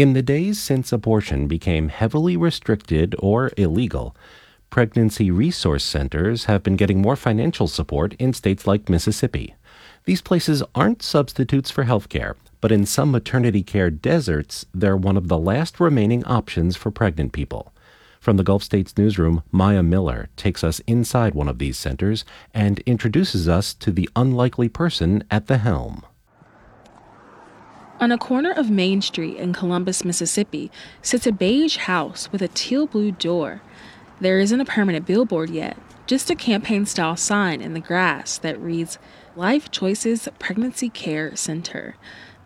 In the days since abortion became heavily restricted or illegal, pregnancy resource centers have been getting more financial support in states like Mississippi. These places aren't substitutes for healthcare, but in some maternity care deserts, they're one of the last remaining options for pregnant people. From the Gulf States newsroom, Maya Miller takes us inside one of these centers and introduces us to the unlikely person at the helm. On a corner of Main Street in Columbus, Mississippi, sits a beige house with a teal blue door. There isn't a permanent billboard yet, just a campaign style sign in the grass that reads Life Choices Pregnancy Care Center.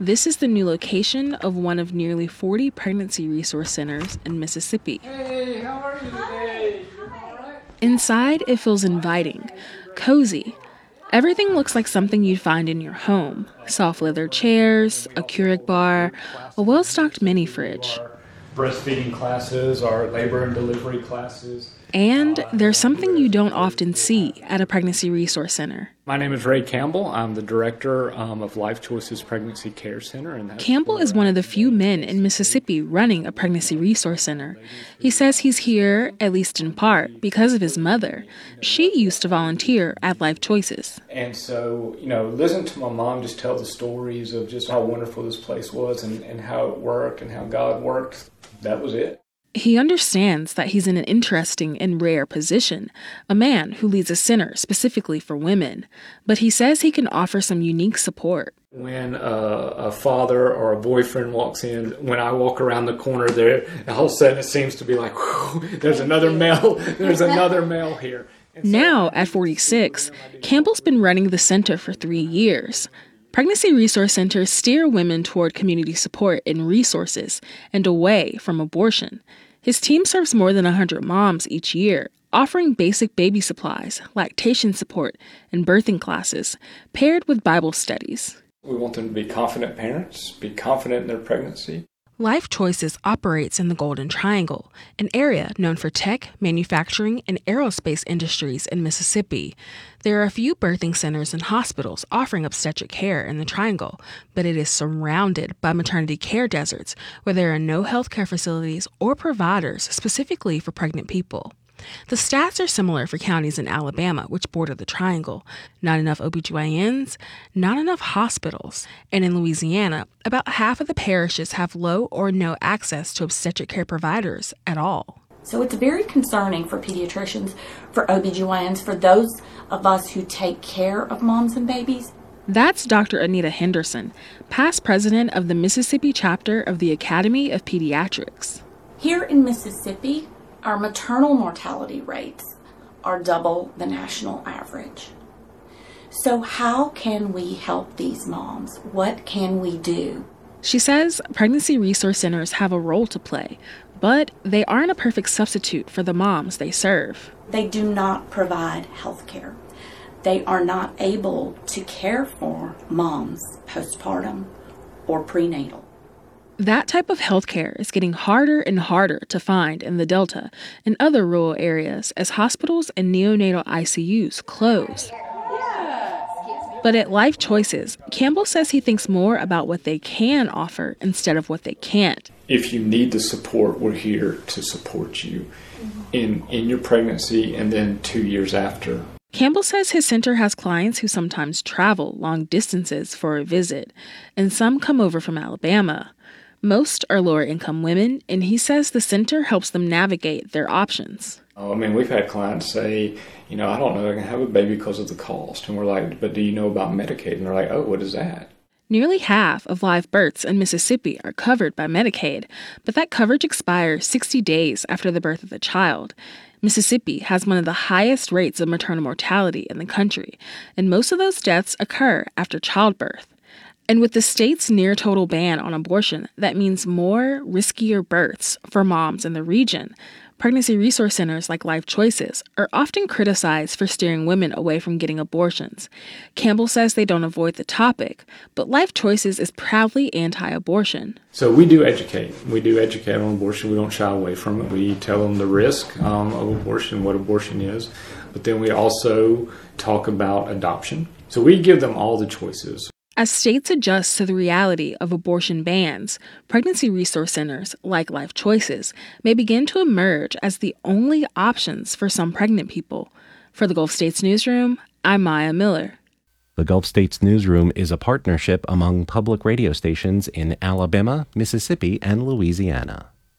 This is the new location of one of nearly 40 pregnancy resource centers in Mississippi. Hey, how are you today? Inside, it feels inviting, cozy. Everything looks like something you'd find in your home soft leather chairs, a Keurig bar, a well stocked mini fridge. Breastfeeding classes, our labor and delivery classes. And there's something you don't often see at a pregnancy resource center. My name is Ray Campbell. I'm the director um, of Life Choices Pregnancy Care Center. And Campbell is one of the few men in Mississippi running a pregnancy resource center. He says he's here, at least in part, because of his mother. She used to volunteer at Life Choices. And so, you know, listen to my mom just tell the stories of just how wonderful this place was and, and how it worked and how God worked. That was it. He understands that he's in an interesting and rare position, a man who leads a center specifically for women, but he says he can offer some unique support. When a, a father or a boyfriend walks in, when I walk around the corner there, all of a sudden it seems to be like, there's another male, there's another male here. Now, at 46, Campbell's been running the center for three years. Pregnancy resource centers steer women toward community support and resources and away from abortion. His team serves more than 100 moms each year, offering basic baby supplies, lactation support, and birthing classes, paired with Bible studies. We want them to be confident parents, be confident in their pregnancy, Life Choices operates in the Golden Triangle, an area known for tech, manufacturing, and aerospace industries in Mississippi. There are a few birthing centers and hospitals offering obstetric care in the Triangle, but it is surrounded by maternity care deserts where there are no healthcare facilities or providers specifically for pregnant people. The stats are similar for counties in Alabama, which border the triangle. Not enough OBGYNs, not enough hospitals. And in Louisiana, about half of the parishes have low or no access to obstetric care providers at all. So it's very concerning for pediatricians, for OBGYNs, for those of us who take care of moms and babies. That's Dr. Anita Henderson, past president of the Mississippi chapter of the Academy of Pediatrics. Here in Mississippi, our maternal mortality rates are double the national average. So, how can we help these moms? What can we do? She says pregnancy resource centers have a role to play, but they aren't a perfect substitute for the moms they serve. They do not provide health care. They are not able to care for moms postpartum or prenatal. That type of healthcare is getting harder and harder to find in the Delta and other rural areas as hospitals and neonatal ICUs close. But at Life Choices, Campbell says he thinks more about what they can offer instead of what they can't. If you need the support, we're here to support you in, in your pregnancy and then two years after. Campbell says his center has clients who sometimes travel long distances for a visit, and some come over from Alabama. Most are lower income women, and he says the center helps them navigate their options. Oh, I mean, we've had clients say, you know, I don't know I can have a baby because of the cost. And we're like, but do you know about Medicaid? And they're like, oh, what is that? Nearly half of live births in Mississippi are covered by Medicaid, but that coverage expires 60 days after the birth of the child. Mississippi has one of the highest rates of maternal mortality in the country, and most of those deaths occur after childbirth. And with the state's near total ban on abortion, that means more riskier births for moms in the region. Pregnancy resource centers like Life Choices are often criticized for steering women away from getting abortions. Campbell says they don't avoid the topic, but Life Choices is proudly anti abortion. So we do educate. We do educate on abortion. We don't shy away from it. We tell them the risk um, of abortion, what abortion is, but then we also talk about adoption. So we give them all the choices. As states adjust to the reality of abortion bans, pregnancy resource centers, like Life Choices, may begin to emerge as the only options for some pregnant people. For the Gulf States Newsroom, I'm Maya Miller. The Gulf States Newsroom is a partnership among public radio stations in Alabama, Mississippi, and Louisiana.